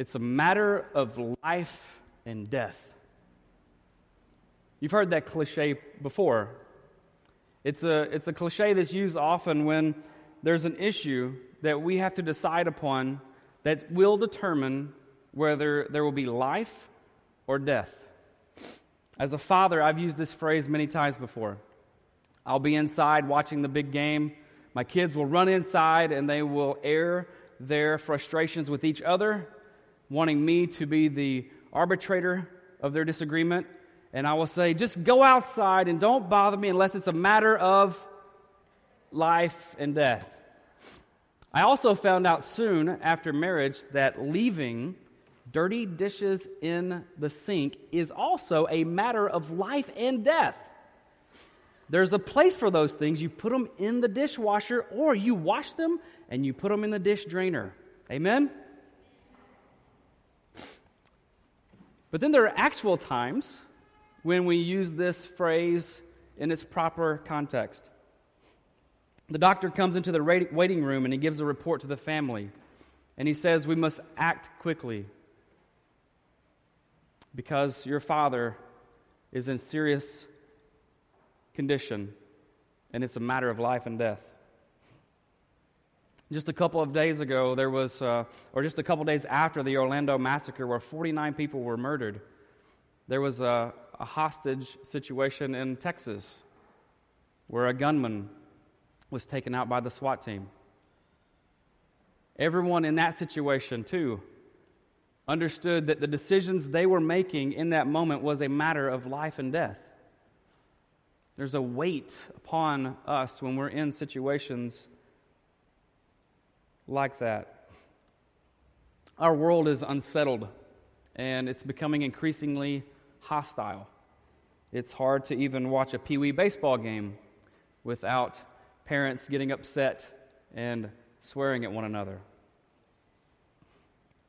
It's a matter of life and death. You've heard that cliche before. It's a, it's a cliche that's used often when there's an issue that we have to decide upon that will determine whether there will be life or death. As a father, I've used this phrase many times before. I'll be inside watching the big game. My kids will run inside and they will air their frustrations with each other, wanting me to be the arbitrator of their disagreement. And I will say, just go outside and don't bother me unless it's a matter of life and death. I also found out soon after marriage that leaving dirty dishes in the sink is also a matter of life and death. There's a place for those things. You put them in the dishwasher or you wash them and you put them in the dish drainer. Amen? But then there are actual times when we use this phrase in its proper context. The doctor comes into the waiting room and he gives a report to the family. And he says, We must act quickly because your father is in serious condition and it's a matter of life and death. Just a couple of days ago, there was, uh, or just a couple days after the Orlando massacre, where 49 people were murdered, there was a, a hostage situation in Texas where a gunman was taken out by the SWAT team. Everyone in that situation, too, understood that the decisions they were making in that moment was a matter of life and death. There's a weight upon us when we're in situations like that. Our world is unsettled and it's becoming increasingly hostile. It's hard to even watch a Pee Wee baseball game without parents getting upset and swearing at one another.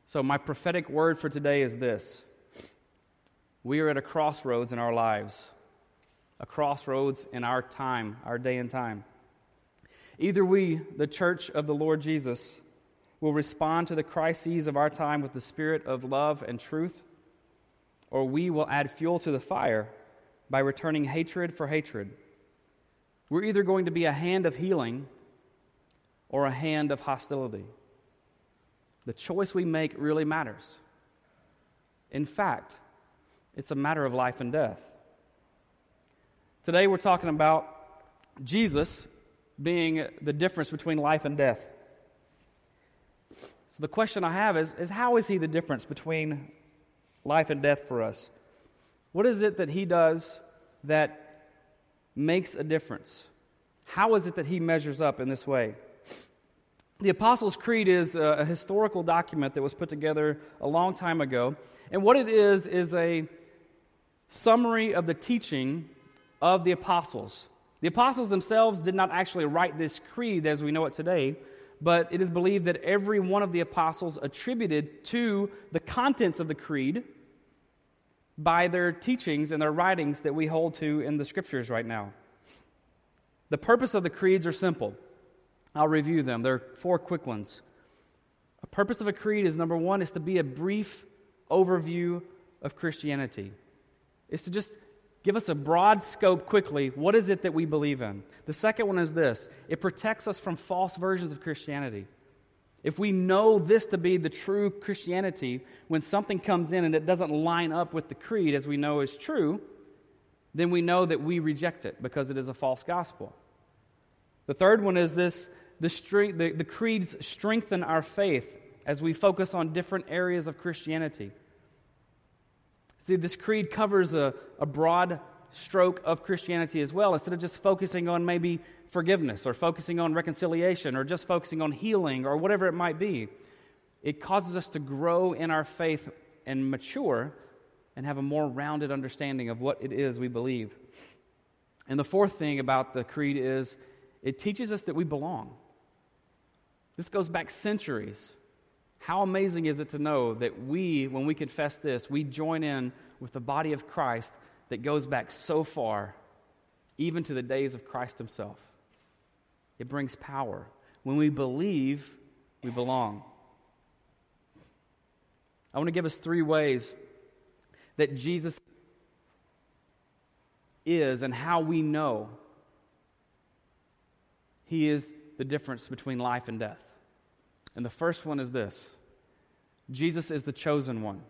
So, my prophetic word for today is this We are at a crossroads in our lives, a crossroads in our time, our day and time. Either we, the church of the Lord Jesus, will respond to the crises of our time with the spirit of love and truth, or we will add fuel to the fire by returning hatred for hatred we're either going to be a hand of healing or a hand of hostility. The choice we make really matters. In fact, it's a matter of life and death. Today we're talking about Jesus being the difference between life and death. So the question I have is, is how is he the difference between life and death for us? What is it that he does that makes a difference. How is it that he measures up in this way? The Apostles' Creed is a, historical document that was put together a long time ago. And what it is, is a summary of the teaching of the apostles. The apostles themselves did not actually write this creed as we know it today, but it is believed that every one of the apostles attributed to the contents of the creed by their teachings and their writings that we hold to in the scriptures right now. The purpose of the creeds are simple. I'll review them. There are four quick ones. A purpose of a creed is number one, is to be a brief overview of Christianity. Is to just give us a broad scope quickly. What is it that we believe in? The second one is this it protects us from false versions of Christianity. If we know this to be the true Christianity, when something comes in and it doesn't line up with the creed as we know is true, then we know that we reject it because it is a false gospel. The third one is this the, the, the creeds strengthen our faith as we focus on different areas of Christianity. See, this creed covers a, a broad stroke of Christianity as well, instead of just focusing on maybe forgiveness or focusing on reconciliation or just focusing on healing or whatever it might be. It causes us to grow in our faith and mature and have a more rounded understanding of what it is we believe. And the fourth thing about the creed is it teaches us that we belong. This goes back centuries. How amazing is it to know that we, when we confess this, we join in with the body of Christ that goes back so far, even to the days of Christ Himself? It brings power. When we believe, we belong. I want to give us three ways that Jesus is and how we know he is the difference between life and death. And the first one is this Jesus is the chosen one.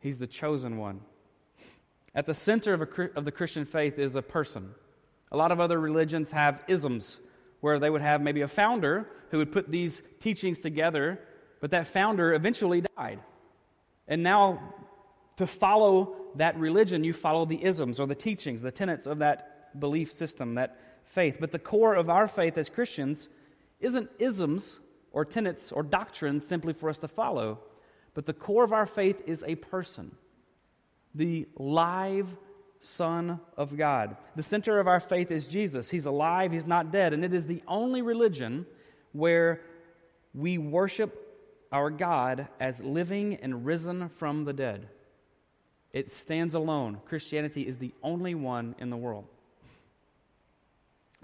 He's the chosen one. At the center of, a, of the Christian faith is a person. A lot of other religions have isms where they would have maybe a founder who would put these teachings together, but that founder eventually died. And now, to follow that religion, you follow the isms or the teachings, the tenets of that belief system, that faith. But the core of our faith as Christians isn't isms or tenets or doctrines simply for us to follow, but the core of our faith is a person, the live Son of God. The center of our faith is Jesus. He's alive, He's not dead, and it is the only religion where we worship our God as living and risen from the dead. It stands alone. Christianity is the only one in the world.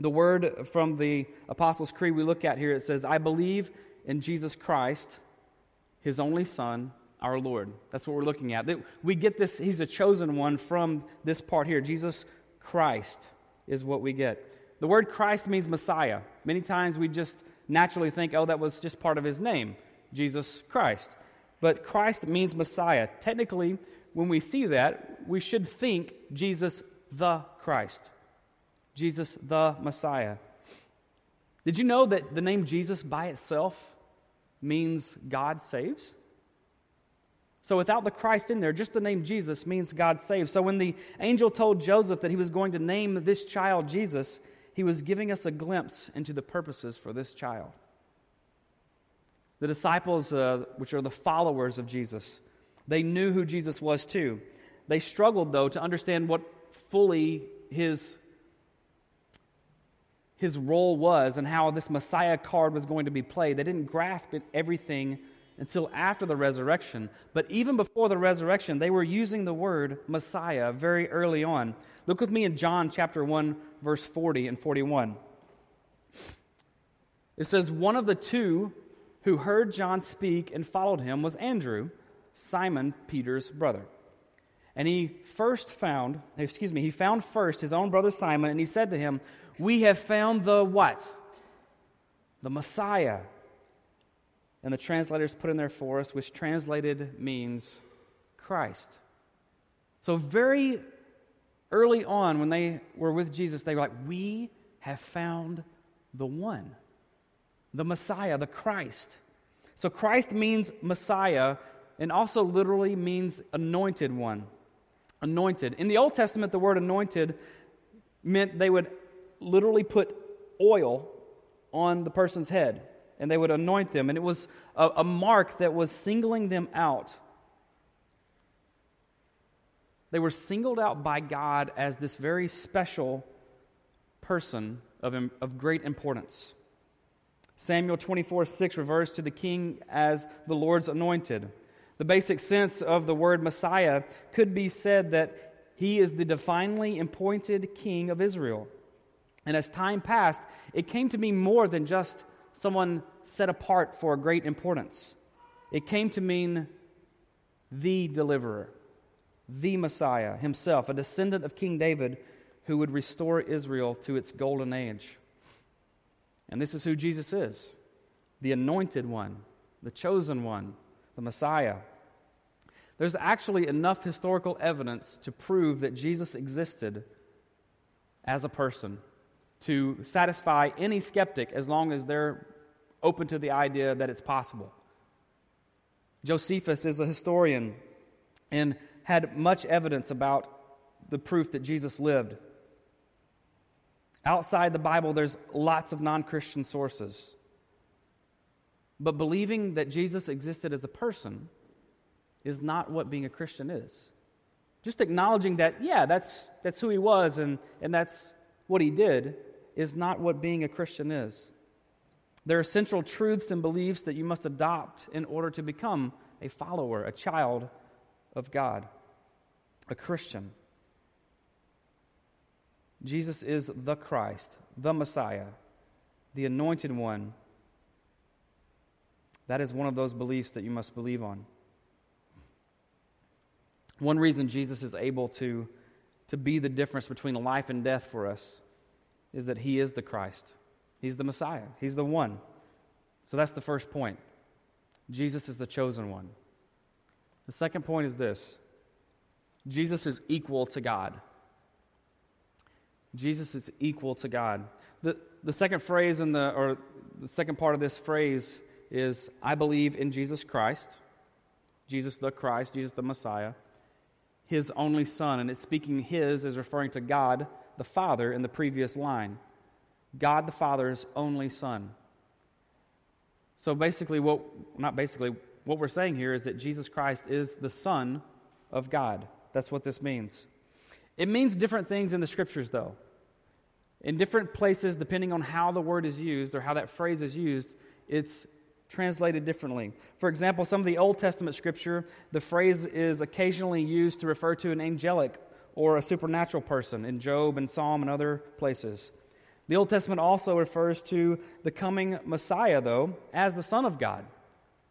The word from the Apostles' Creed we look at here, it says, I believe in Jesus Christ, his only Son, our Lord. That's what we're looking at. We get this, he's a chosen one from this part here. Jesus Christ is what we get. The word Christ means Messiah. Many times we just naturally think, oh, that was just part of his name, Jesus Christ. But Christ means Messiah. Technically, when we see that, we should think Jesus the Christ. Jesus the Messiah. Did you know that the name Jesus by itself means God saves? So without the Christ in there, just the name Jesus means God saves. So when the angel told Joseph that he was going to name this child Jesus, he was giving us a glimpse into the purposes for this child. The disciples, uh, which are the followers of Jesus, they knew who Jesus was too. They struggled, though, to understand what fully his his role was and how this Messiah card was going to be played. They didn't grasp it, everything until after the resurrection. But even before the resurrection, they were using the word Messiah very early on. Look with me in John chapter 1, verse 40 and 41. It says, One of the two who heard John speak and followed him was Andrew, Simon Peter's brother. And he first found, excuse me, he found first his own brother Simon, and he said to him, we have found the what? The Messiah. And the translators put in there for us, which translated means Christ. So, very early on, when they were with Jesus, they were like, We have found the one, the Messiah, the Christ. So, Christ means Messiah and also literally means anointed one. Anointed. In the Old Testament, the word anointed meant they would literally put oil on the person's head and they would anoint them. And it was a, a mark that was singling them out. They were singled out by God as this very special person of, of great importance. Samuel 24 6 refers to the king as the Lord's anointed. The basic sense of the word Messiah could be said that he is the divinely appointed king of Israel. And as time passed, it came to mean more than just someone set apart for a great importance. It came to mean the deliverer, the Messiah himself, a descendant of King David who would restore Israel to its golden age. And this is who Jesus is the anointed one, the chosen one, the Messiah. There's actually enough historical evidence to prove that Jesus existed as a person to satisfy any skeptic as long as they're open to the idea that it's possible. Josephus is a historian and had much evidence about the proof that Jesus lived. Outside the Bible, there's lots of non Christian sources. But believing that Jesus existed as a person is not what being a Christian is. Just acknowledging that, yeah, that's, that's who he was and, and that's what he did is not what being a Christian is. There are central truths and beliefs that you must adopt in order to become a follower, a child of God, a Christian. Jesus is the Christ, the Messiah, the anointed one That is one of those beliefs that you must believe on. One reason Jesus is able to, to be the difference between life and death for us is that he is the Christ. He's the Messiah. He's the one. So that's the first point. Jesus is the chosen one. The second point is this Jesus is equal to God. Jesus is equal to God. The, the second phrase in the, or the second part of this phrase is, I believe in Jesus Christ, Jesus the Christ, Jesus the Messiah, his only Son. And it's speaking his is referring to God the Father in the previous line. God the Father's only Son. So basically, what, not basically, what we're saying here is that Jesus Christ is the Son of God. That's what this means. It means different things in the scriptures, though. In different places, depending on how the word is used or how that phrase is used, it's translated differently. For example, some of the Old Testament scripture, the phrase is occasionally used to refer to an angelic or a supernatural person in Job and Psalm and other places. The Old Testament also refers to the coming Messiah, though, as the Son of God.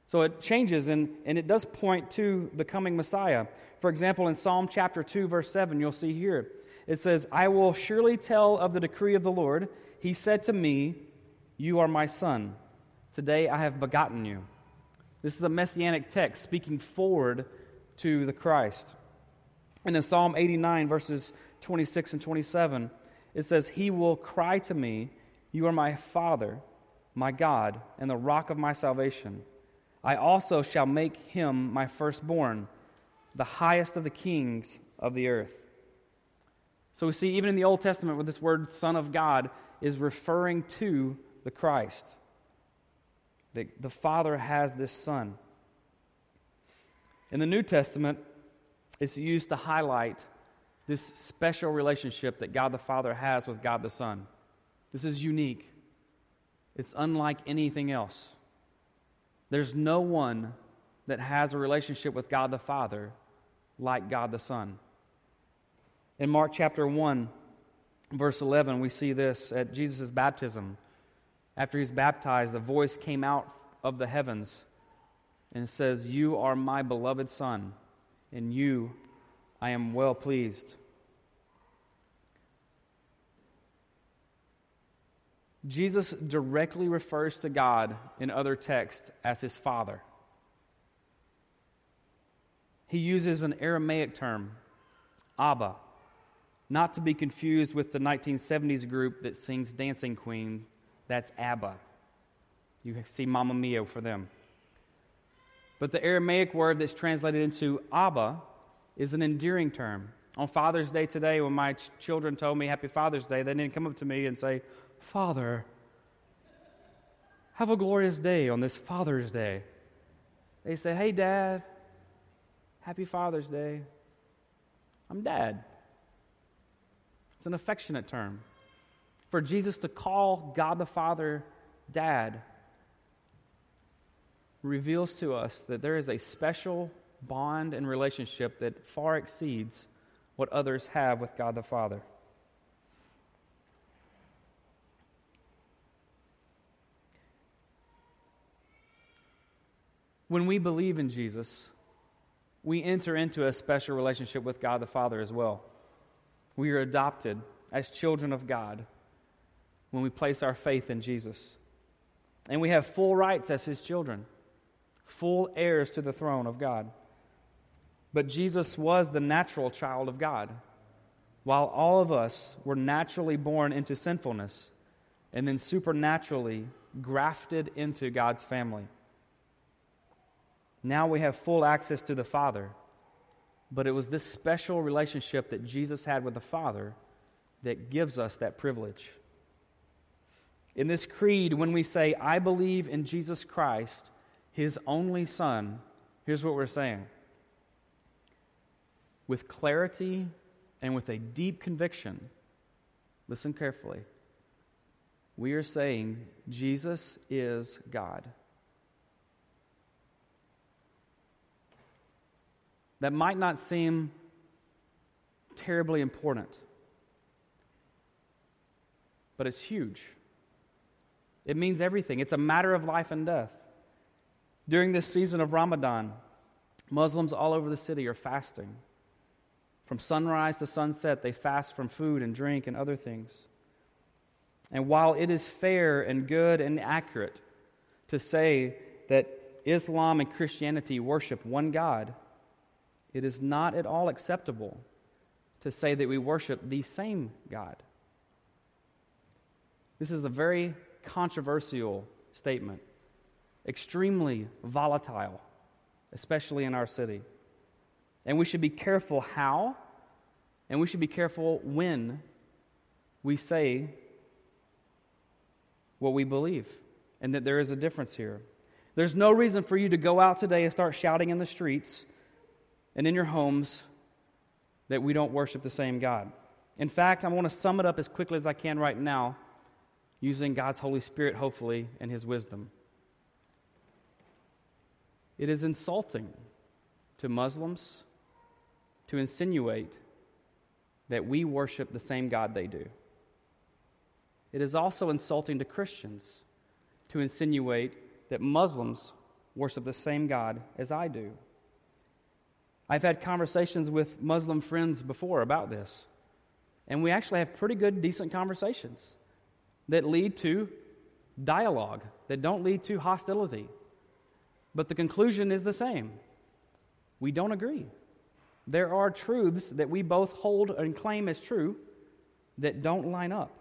So it changes and, and it does point to the coming Messiah. For example, in Psalm chapter 2, verse 7, you'll see here it says, I will surely tell of the decree of the Lord. He said to me, You are my son. Today I have begotten you. This is a messianic text speaking forward to the Christ. And in Psalm 89, verses 26 and 27, it says, He will cry to me, You are my Father, my God, and the rock of my salvation. I also shall make him my firstborn the highest of the kings of the earth. So we see, even in the Old Testament, where this word Son of God is referring to the Christ. The, the Father has this Son. In the New Testament, it's used to highlight this special relationship that God the Father has with God the Son. This is unique, it's unlike anything else. There's no one that has a relationship with God the Father like God the Son. In Mark chapter 1, verse 11, we see this at Jesus' baptism. After he's baptized, a voice came out of the heavens and says, You are my beloved Son, and you I am well pleased. Jesus directly refers to God in other texts as his Father he uses an Aramaic term, Abba, not to be confused with the 1970s group that sings Dancing Queen. That's ABBA. You see Mamma Mia for them. But the Aramaic word that's translated into Abba is an endearing term. On Father's Day today, when my ch- children told me Happy Father's Day, they didn't come up to me and say, Father, have a glorious day on this Father's Day. They said, Hey, Dad, Happy Father's Day. I'm dad. It's an affectionate term. For Jesus to call God the Father dad reveals to us that there is a special bond and relationship that far exceeds what others have with God the Father. When we believe in Jesus, we enter into a special relationship with God the Father as well. We are adopted as children of God when we place our faith in Jesus. And we have full rights as his children, full heirs to the throne of God. But Jesus was the natural child of God, while all of us were naturally born into sinfulness and then supernaturally grafted into God's family. Now we have full access to the Father. But it was this special relationship that Jesus had with the Father that gives us that privilege. In this creed, when we say, I believe in Jesus Christ, his only Son, here's what we're saying. With clarity and with a deep conviction, listen carefully. We are saying, Jesus is God. that might not seem terribly important, but it's huge. It means everything. It's a matter of life and death. During this season of Ramadan, Muslims all over the city are fasting. From sunrise to sunset, they fast from food and drink and other things. And while it is fair and good and accurate to say that Islam and Christianity worship one God, it is not at all acceptable to say that we worship the same God. This is a very controversial statement, extremely volatile, especially in our city. And we should be careful how, and we should be careful when we say what we believe, and that there is a difference here. There's no reason for you to go out today and start shouting in the streets and in your homes that we don't worship the same God. In fact, I want to sum it up as quickly as I can right now using God's Holy Spirit, hopefully, and His wisdom. It is insulting to Muslims to insinuate that we worship the same God they do. It is also insulting to Christians to insinuate that Muslims worship the same God as I do. I've had conversations with Muslim friends before about this, and we actually have pretty good, decent conversations that lead to dialogue, that don't lead to hostility. But the conclusion is the same we don't agree. There are truths that we both hold and claim as true that don't line up.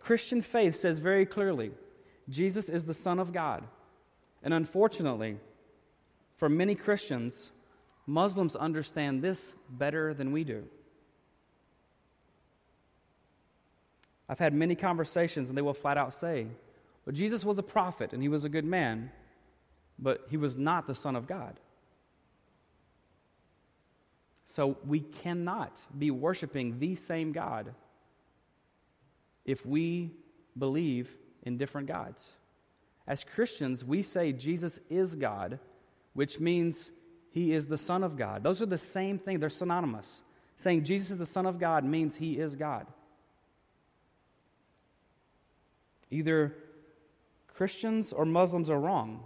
Christian faith says very clearly Jesus is the Son of God. And unfortunately, for many Christians, Muslims understand this better than we do. I've had many conversations, and they will flat out say, Well, Jesus was a prophet and he was a good man, but he was not the Son of God. So we cannot be worshiping the same God if we believe in different gods. As Christians, we say Jesus is God, which means he is the Son of God. Those are the same thing, they're synonymous. Saying Jesus is the Son of God means he is God. Either Christians or Muslims are wrong,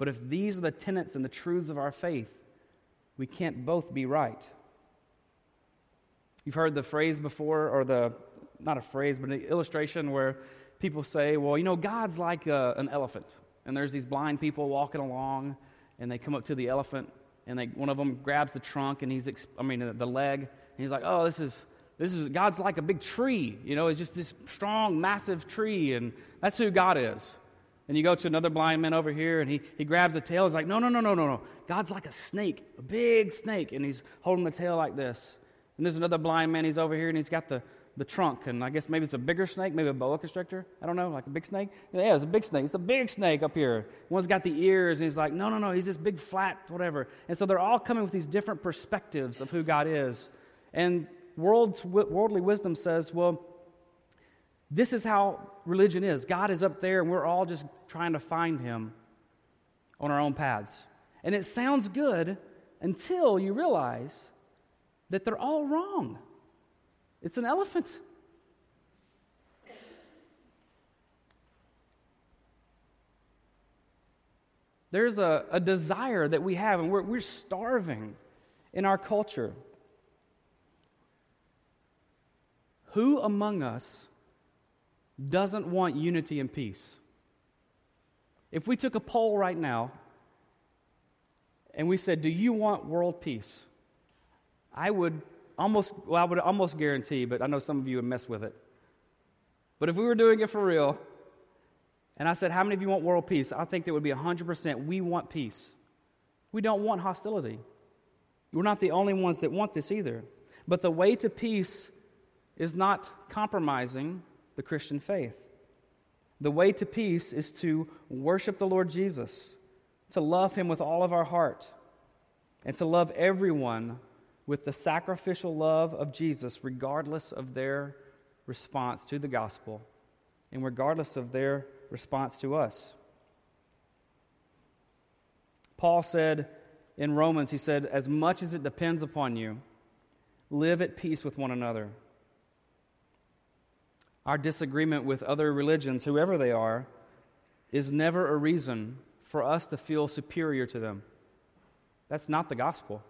but if these are the tenets and the truths of our faith, we can't both be right. You've heard the phrase before, or the, not a phrase, but an illustration where people say, well, you know, God's like a, uh, an elephant. And there's these blind people walking along, and they come up to the elephant, and they, one of them grabs the trunk, and he's, I mean, the leg, and he's like, oh, this is, this is, God's like a big tree. You know, it's just this strong, massive tree, and that's who God is. And you go to another blind man over here, and he, he grabs the tail. He's like, no, no, no, no, no, no. God's like a snake, a big snake, and he's holding the tail like this. And there's another blind man, he's over here, and he's got the, the trunk, and I guess maybe it's a bigger snake, maybe a boa constrictor. I don't know, like a big snake. Yeah, it's a big snake. It's a big snake up here. One's got the ears, and he's like, no, no, no, he's this big flat, whatever. And so they're all coming with these different perspectives of who God is. And world's, worldly wisdom says, well, this is how religion is. God is up there, and we're all just trying to find him on our own paths. And it sounds good until you realize that they're all wrong. It's an elephant. There's a, a desire that we have, and we're, we're starving in our culture. Who among us doesn't want unity and peace? If we took a poll right now and we said, Do you want world peace? I would almost, well, I would almost guarantee, but I know some of you would mess with it. But if we were doing it for real, and I said, How many of you want world peace? I think there would be 100%. We want peace. We don't want hostility. We're not the only ones that want this either. But the way to peace is not compromising the Christian faith. The way to peace is to worship the Lord Jesus, to love Him with all of our heart, and to love everyone with the sacrificial love of Jesus, regardless of their response to the gospel and regardless of their response to us. Paul said in Romans, he said, As much as it depends upon you, live at peace with one another. Our disagreement with other religions, whoever they are, is never a reason for us to feel superior to them. That's not the gospel.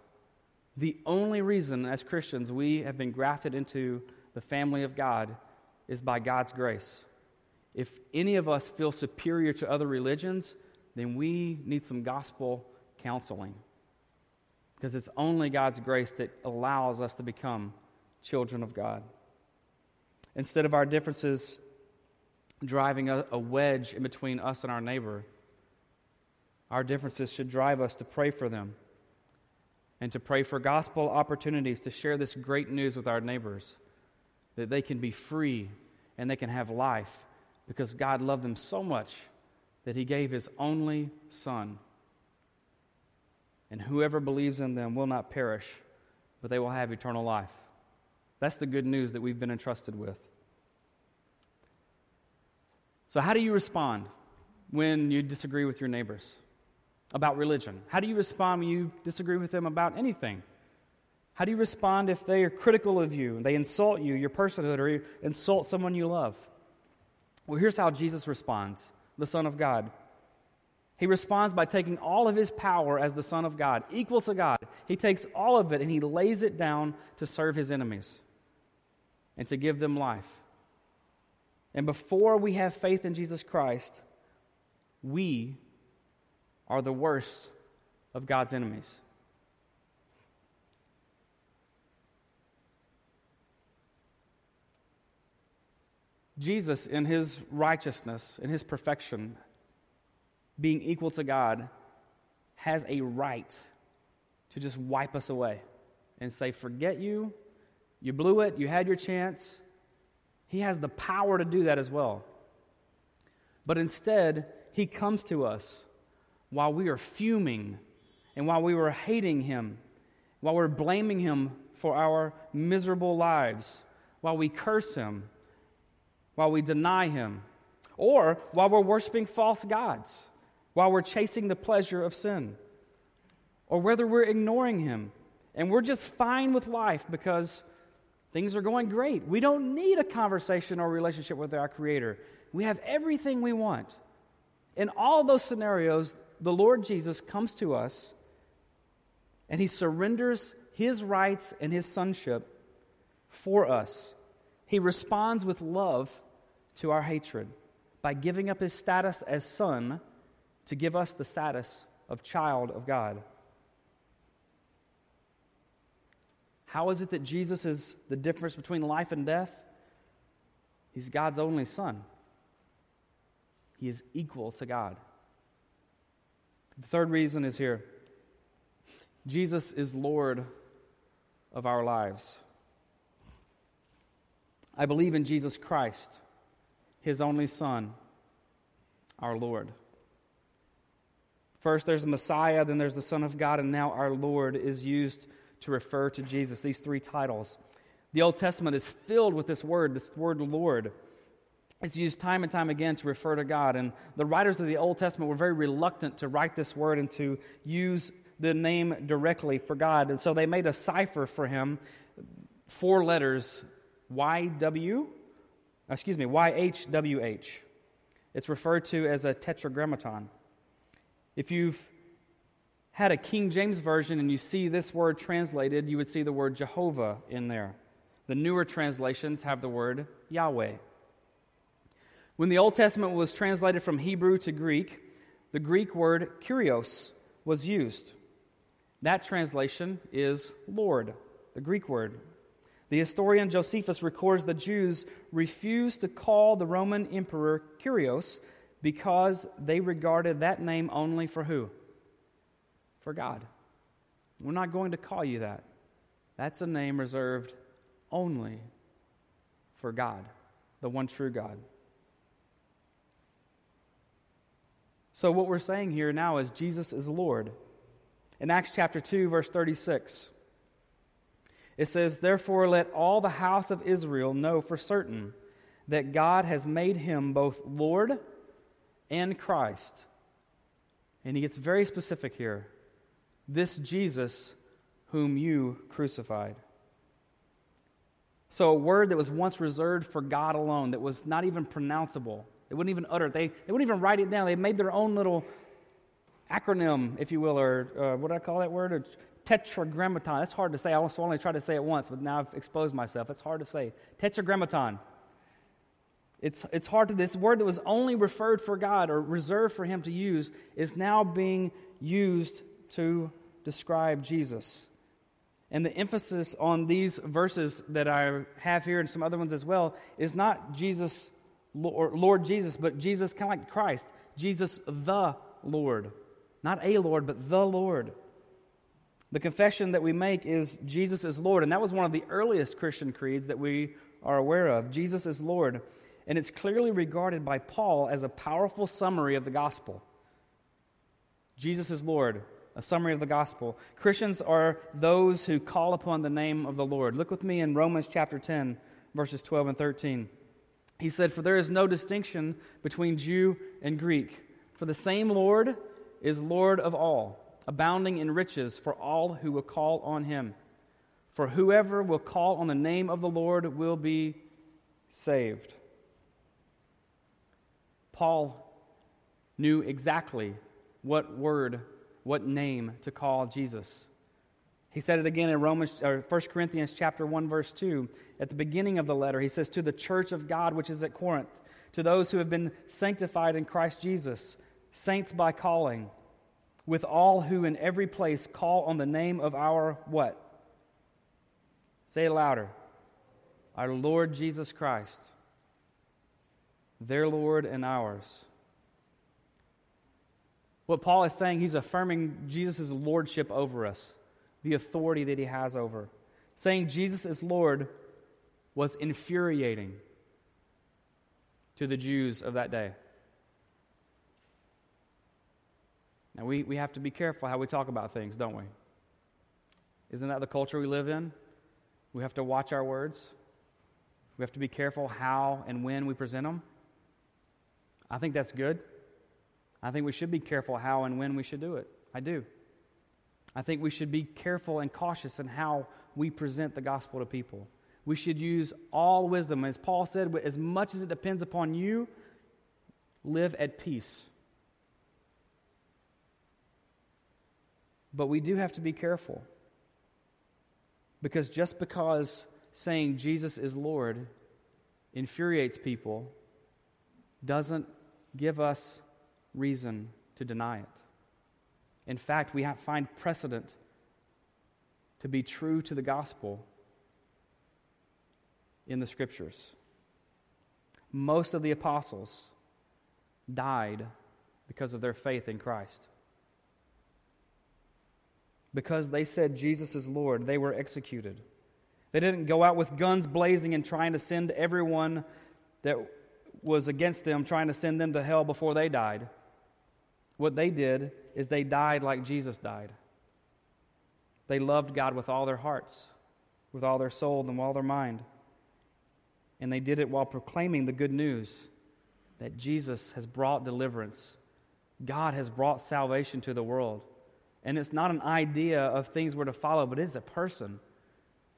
The only reason, as Christians, we have been grafted into the family of God is by God's grace. If any of us feel superior to other religions, then we need some gospel counseling. Because it's only God's grace that allows us to become children of God. Instead of our differences driving a, a wedge in between us and our neighbor, our differences should drive us to pray for them and to pray for gospel opportunities to share this great news with our neighbors that they can be free and they can have life because God loved them so much that He gave His only Son. And whoever believes in them will not perish, but they will have eternal life. That's the good news that we've been entrusted with. So, how do you respond when you disagree with your neighbors about religion? How do you respond when you disagree with them about anything? How do you respond if they are critical of you, and they insult you, your personhood, or insult someone you love? Well, here's how Jesus responds, the Son of God. He responds by taking all of his power as the Son of God, equal to God. He takes all of it and he lays it down to serve his enemies and to give them life. And before we have faith in Jesus Christ, we are the worst of God's enemies. Jesus, in his righteousness, in his perfection, being equal to God, has a right to just wipe us away and say, Forget you, you blew it. You had your chance. He has the power to do that as well. But instead, he comes to us while we are fuming and while we were hating him, while we're blaming him for our miserable lives, while we curse him, while we deny him, or while we're worshiping false gods, while we're chasing the pleasure of sin, or whether we're ignoring him and we're just fine with life because Things are going great. We don't need a conversation or relationship with our Creator. We have everything we want. In all those scenarios, the Lord Jesus comes to us and He surrenders His rights and His sonship for us. He responds with love to our hatred by giving up His status as Son to give us the status of child of God. How is it that Jesus is the difference between life and death? He's God's only Son. He is equal to God. The third reason is here Jesus is Lord of our lives. I believe in Jesus Christ, His only Son, our Lord. First, there's the Messiah, then there's the Son of God, and now our Lord is used to refer to Jesus, these three titles. The Old Testament is filled with this word, this word Lord. It's used time and time again to refer to God. And the writers of the Old Testament were very reluctant to write this word and to use the name directly for God. And so they made a cipher for him, four letters YW, excuse me, YHWH. It's referred to as a tetragrammaton. If you've had a King James Version and you see this word translated, you would see the word Jehovah in there. The newer translations have the word Yahweh. When the Old Testament was translated from Hebrew to Greek, the Greek word kurios was used. That translation is Lord, the Greek word. The historian Josephus records the Jews refused to call the Roman emperor Kurios because they regarded that name only for who? For God. We're not going to call you that. That's a name reserved only for God, the one true God. So, what we're saying here now is Jesus is Lord. In Acts chapter 2, verse 36, it says, Therefore, let all the house of Israel know for certain that God has made him both Lord and Christ. And he gets very specific here this Jesus whom you crucified. So, a word that was once reserved for God alone, that was not even pronounceable, they wouldn't even utter it, they, they wouldn't even write it down. They made their own little acronym, if you will, or uh, what do I call that word? Or tetragrammaton. That's hard to say. I only tried to say it once, but now I've exposed myself. It's hard to say. Tetragrammaton. It's, it's hard to, this word that was only referred for God or reserved for Him to use is now being used to describe Jesus. And the emphasis on these verses that I have here and some other ones as well is not Jesus, or Lord Jesus, but Jesus, kind of like Christ, Jesus the Lord. Not a Lord, but the Lord. The confession that we make is Jesus is Lord. And that was one of the earliest Christian creeds that we are aware of. Jesus is Lord. And it's clearly regarded by Paul as a powerful summary of the gospel. Jesus is Lord, a summary of the gospel. Christians are those who call upon the name of the Lord. Look with me in Romans chapter 10, verses 12 and 13. He said, For there is no distinction between Jew and Greek, for the same Lord is Lord of all abounding in riches for all who will call on him. For whoever will call on the name of the Lord will be saved. Paul knew exactly what word, what name to call Jesus. He said it again in Romans or 1 Corinthians chapter 1 verse 2 at the beginning of the letter. He says to the church of God which is at Corinth, to those who have been sanctified in Christ Jesus, saints by calling, with all who in every place call on the name of our what? Say it louder. Our Lord Jesus Christ, their Lord and ours. What Paul is saying, he's affirming Jesus' lordship over us, the authority that he has over. Saying Jesus is Lord was infuriating to the Jews of that day. Now, we, we have to be careful how we talk about things, don't we? Isn't that the culture we live in? We have to watch our words. We have to be careful how and when we present them. I think that's good. I think we should be careful how and when we should do it. I do. I think we should be careful and cautious in how we present the gospel to people. We should use all wisdom. As Paul said, as much as it depends upon you, live at peace But we do have to be careful. Because just because saying Jesus is Lord infuriates people doesn't give us reason to deny it. In fact, we find precedent to be true to the gospel in the scriptures. Most of the apostles died because of their faith in Christ. Because they said Jesus is Lord, they were executed. They didn't go out with guns blazing and trying to send everyone that was against them, trying to send them to hell before they died. What they did is they died like Jesus died. They loved God with all their hearts, with all their soul, and with all their mind. And they did it while proclaiming the good news that Jesus has brought deliverance. God has brought salvation to the world. And it's not an idea of things we're to follow, but it's a person.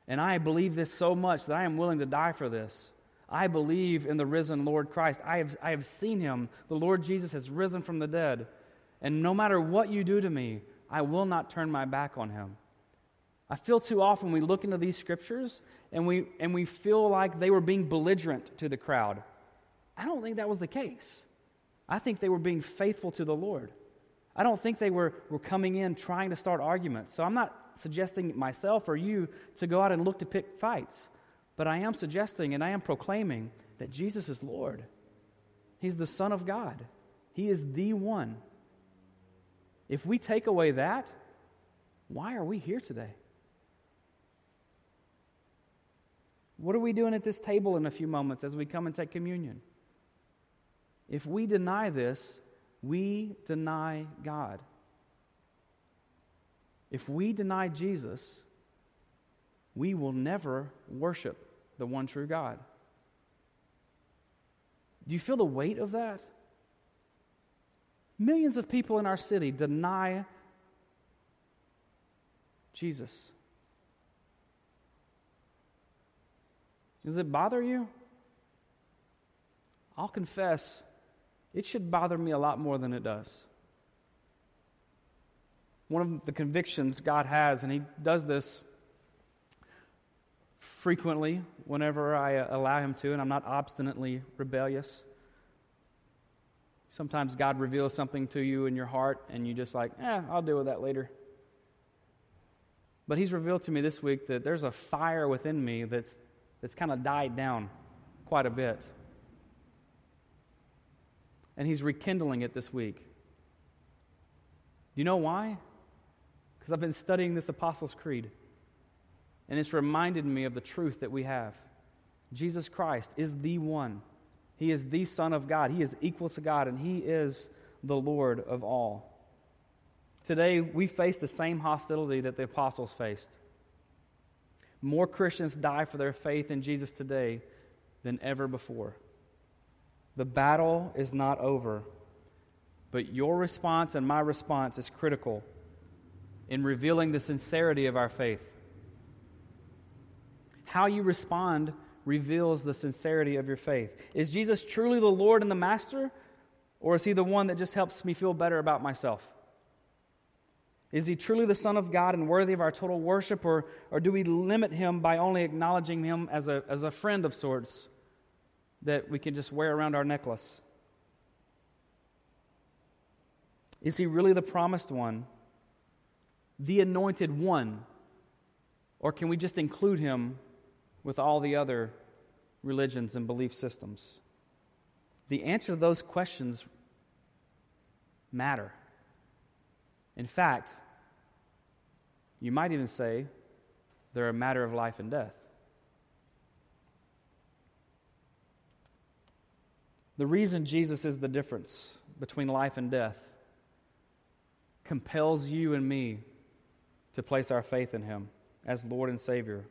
And I believe this so much that I am willing to die for this. I believe in the risen Lord Christ. I have, I have seen him. The Lord Jesus has risen from the dead. And no matter what you do to me, I will not turn my back on him. I feel too often we look into these scriptures and we, and we feel like they were being belligerent to the crowd. I don't think that was the case. I think they were being faithful to the Lord. I don't think they were, were coming in trying to start arguments. So I'm not suggesting myself or you to go out and look to pick fights. But I am suggesting and I am proclaiming that Jesus is Lord. He's the Son of God, He is the one. If we take away that, why are we here today? What are we doing at this table in a few moments as we come and take communion? If we deny this, we deny God. If we deny Jesus, we will never worship the one true God. Do you feel the weight of that? Millions of people in our city deny Jesus. Does it bother you? I'll confess it should bother me a lot more than it does. one of the convictions God has, and He does this frequently whenever I allow Him to, and I'm not obstinately rebellious. Sometimes God reveals something to you in your heart, and you just like, eh, I'll deal with that later. But He's revealed to me this week that there's a fire within me that's, that's kind of died down quite a bit. And He's rekindling it this week. Do you know why? Because I've been studying this Apostles' Creed. And it's reminded me of the truth that we have. Jesus Christ is the one. He is the Son of God. He is equal to God, and He is the Lord of all. Today, we face the same hostility that the apostles faced. More Christians die for their faith in Jesus today than ever before. The battle is not over, but your response and my response is critical in revealing the sincerity of our faith. How you respond reveals the sincerity of your faith. Is Jesus truly the Lord and the Master, or is he the one that just helps me feel better about myself? Is he truly the Son of God and worthy of our total worship, or, or do we limit him by only acknowledging him as a, as a friend of sorts that we can just wear around our necklace? Is he really the promised one, the anointed one, or can we just include him with all the other religions and belief systems? The answer to those questions matter. In fact, you might even say they're a matter of life and death. The reason Jesus is the difference between life and death compels you and me to place our faith in Him as Lord and Savior,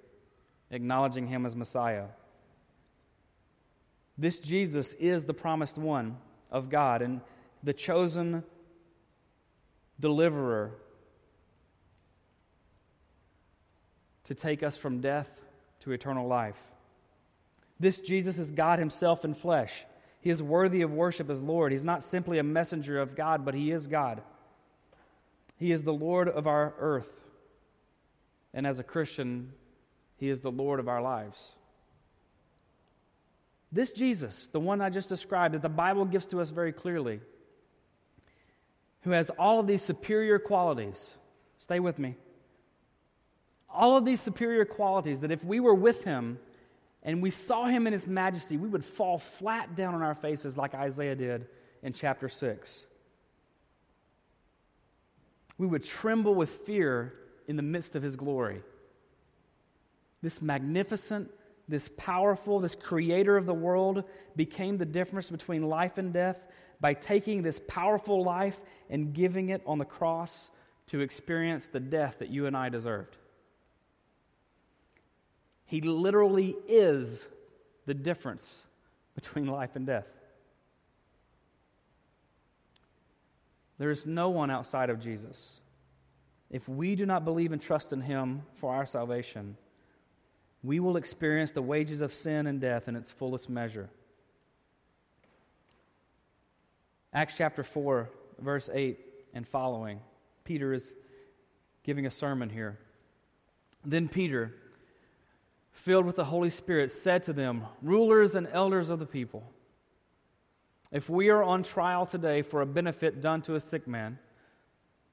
acknowledging Him as Messiah. This Jesus is the promised one of God and the chosen deliverer to take us from death to eternal life. This Jesus is God Himself in flesh. He is worthy of worship as Lord. He's not simply a messenger of God, but He is God. He is the Lord of our earth. And as a Christian, He is the Lord of our lives. This Jesus, the one I just described, that the Bible gives to us very clearly, who has all of these superior qualities, stay with me all of these superior qualities that if we were with him and we saw him in his majesty, we would fall flat down on our faces like Isaiah did in chapter 6. We would tremble with fear in the midst of his glory. This magnificent, this powerful, this creator of the world became the difference between life and death by taking this powerful life and giving it on the cross to experience the death that you and I deserved. He literally is the difference between life and death. There is no one outside of Jesus. If we do not believe and trust in Him for our salvation, we will experience the wages of sin and death in its fullest measure. Acts chapter 4, verse 8 and following. Peter is giving a sermon here. Then Peter, filled with the Holy Spirit, said to them, Rulers and elders of the people, if we are on trial today for a benefit done to a sick man,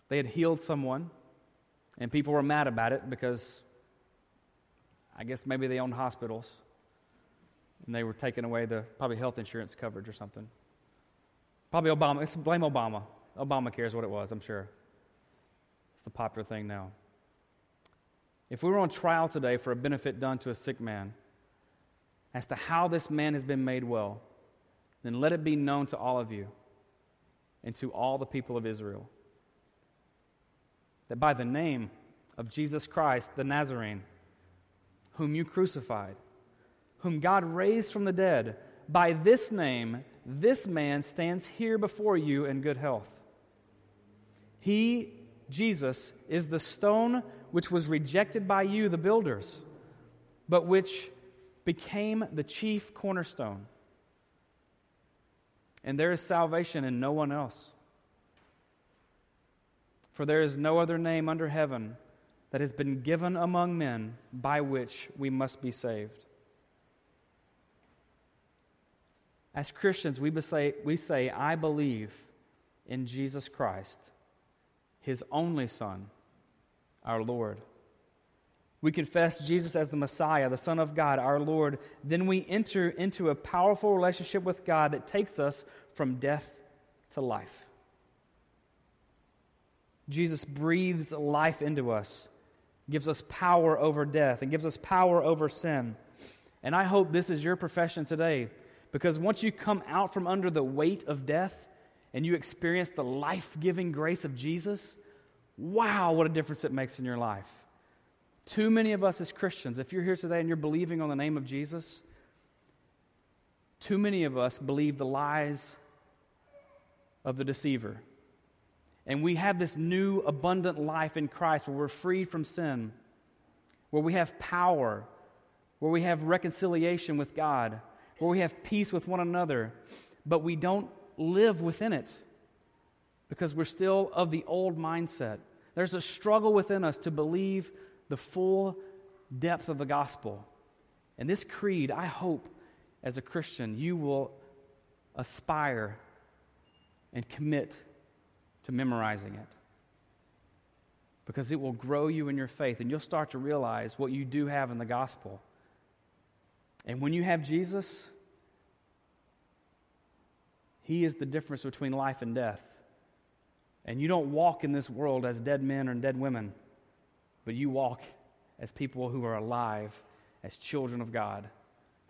they had healed someone, and people were mad about it because I guess maybe they owned hospitals and they were taking away the probably health insurance coverage or something. Probably Obama. It's blame Obama. Obamacare is what it was, I'm sure. It's the popular thing now. If we were on trial today for a benefit done to a sick man, as to how this man has been made well, then let it be known to all of you and to all the people of Israel that by the name of Jesus Christ the Nazarene, whom you crucified, whom God raised from the dead, by this name, this man stands here before you in good health. He, Jesus, is the stone which was rejected by you, the builders, but which became the chief cornerstone. And there is salvation in no one else. For there is no other name under heaven that has been given among men by which we must be saved. As Christians, we say, we say, I believe in Jesus Christ, his only Son, our Lord. We confess Jesus as the Messiah, the Son of God, our Lord. Then we enter into a powerful relationship with God that takes us from death to life. Jesus breathes life into us, gives us power over death, and gives us power over sin. And I hope this is your profession today because once you come out from under the weight of death and you experience the life giving grace of Jesus, wow, what a difference it makes in your life. Too many of us as Christians, if you're here today and you're believing on the name of Jesus, too many of us believe the lies of the deceiver. And we have this new abundant life in Christ where we're freed from sin, where we have power, where we have reconciliation with God, where we have peace with one another, but we don't live within it because we're still of the old mindset. There's a struggle within us to believe the full depth of the gospel. And this creed, I hope, as a Christian, you will aspire and commit to memorizing it. Because it will grow you in your faith, and you'll start to realize what you do have in the gospel. And when you have Jesus, He is the difference between life and death. And you don't walk in this world as dead men or dead women, but you walk as people who are alive, as children of God,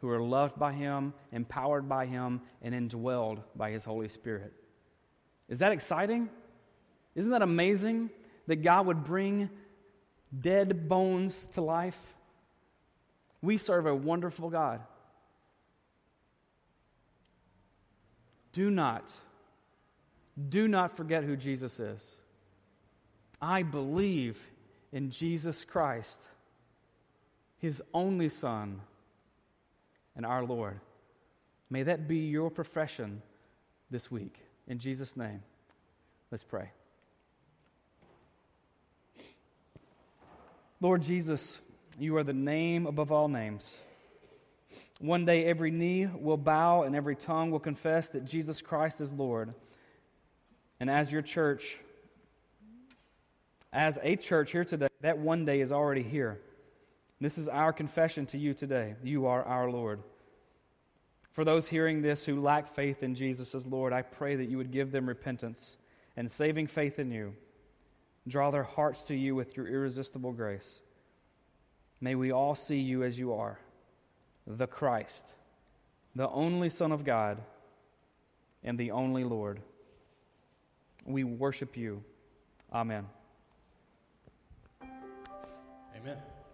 who are loved by Him, empowered by Him, and indwelled by His Holy Spirit. Is that exciting? Isn't that amazing that God would bring dead bones to life? We serve a wonderful God. Do not, do not forget who Jesus is. I believe in Jesus Christ, his only Son, and our Lord. May that be your profession this week. In Jesus' name, let's pray. Lord Jesus, you are the name above all names. One day every knee will bow and every tongue will confess that Jesus Christ is Lord. And as your church, as a church here today, that one day is already here. This is our confession to you today. You are our Lord. For those hearing this who lack faith in Jesus as Lord, I pray that you would give them repentance and saving faith in you. Draw their hearts to you with your irresistible grace. May we all see you as you are, the Christ, the only Son of God, and the only Lord. We worship you. Amen. Amen.